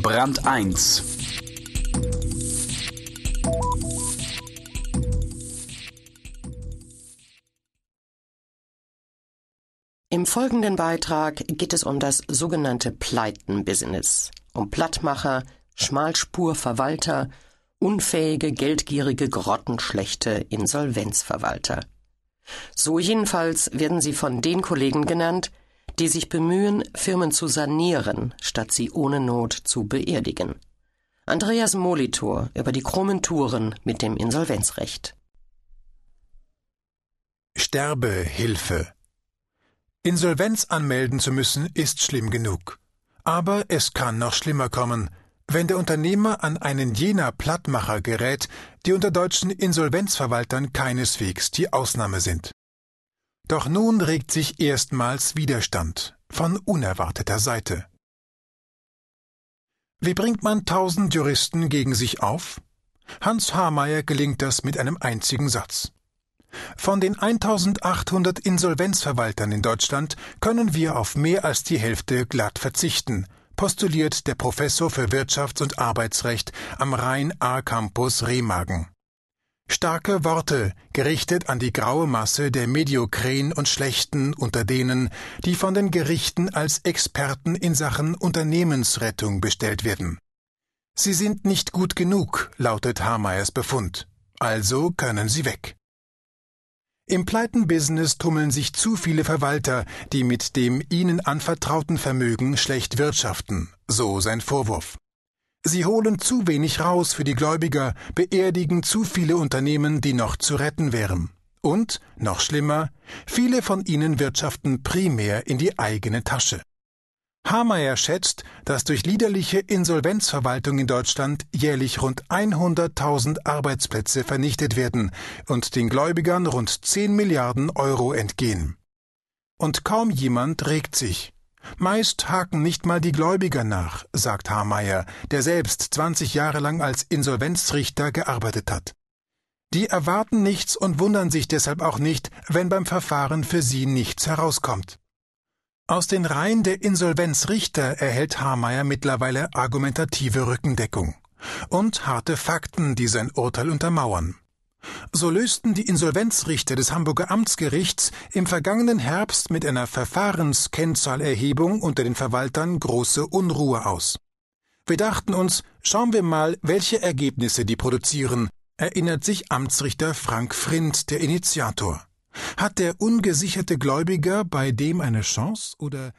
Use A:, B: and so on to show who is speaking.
A: Brand 1
B: Im folgenden Beitrag geht es um das sogenannte Pleiten-Business, um Plattmacher, Schmalspurverwalter, unfähige, geldgierige, grottenschlechte Insolvenzverwalter. So jedenfalls werden sie von den Kollegen genannt, die sich bemühen, Firmen zu sanieren, statt sie ohne Not zu beerdigen. Andreas Molitor über die krummen Touren mit dem Insolvenzrecht.
C: Sterbehilfe. Insolvenz anmelden zu müssen, ist schlimm genug. Aber es kann noch schlimmer kommen, wenn der Unternehmer an einen jener Plattmacher gerät, die unter deutschen Insolvenzverwaltern keineswegs die Ausnahme sind. Doch nun regt sich erstmals Widerstand von unerwarteter Seite. Wie bringt man tausend Juristen gegen sich auf? Hans Hameyer gelingt das mit einem einzigen Satz. Von den 1800 Insolvenzverwaltern in Deutschland können wir auf mehr als die Hälfte glatt verzichten, postuliert der Professor für Wirtschafts- und Arbeitsrecht am Rhein-A-Campus Remagen. Starke Worte, gerichtet an die graue Masse der Mediokren und Schlechten unter denen, die von den Gerichten als Experten in Sachen Unternehmensrettung bestellt werden. Sie sind nicht gut genug, lautet Hameyers Befund. Also können sie weg. Im Pleitenbusiness tummeln sich zu viele Verwalter, die mit dem ihnen anvertrauten Vermögen schlecht wirtschaften, so sein Vorwurf. Sie holen zu wenig raus für die Gläubiger, beerdigen zu viele Unternehmen, die noch zu retten wären. Und, noch schlimmer, viele von ihnen wirtschaften primär in die eigene Tasche. Hameyer schätzt, dass durch liederliche Insolvenzverwaltung in Deutschland jährlich rund 100.000 Arbeitsplätze vernichtet werden und den Gläubigern rund 10 Milliarden Euro entgehen. Und kaum jemand regt sich. Meist haken nicht mal die Gläubiger nach, sagt Hameyer, der selbst 20 Jahre lang als Insolvenzrichter gearbeitet hat. Die erwarten nichts und wundern sich deshalb auch nicht, wenn beim Verfahren für sie nichts herauskommt. Aus den Reihen der Insolvenzrichter erhält Hameyer mittlerweile argumentative Rückendeckung und harte Fakten, die sein Urteil untermauern. So lösten die Insolvenzrichter des Hamburger Amtsgerichts im vergangenen Herbst mit einer Verfahrenskennzahlerhebung unter den Verwaltern große Unruhe aus. Wir dachten uns, schauen wir mal, welche Ergebnisse die produzieren, erinnert sich Amtsrichter Frank Frind, der Initiator. Hat der ungesicherte Gläubiger bei dem eine Chance oder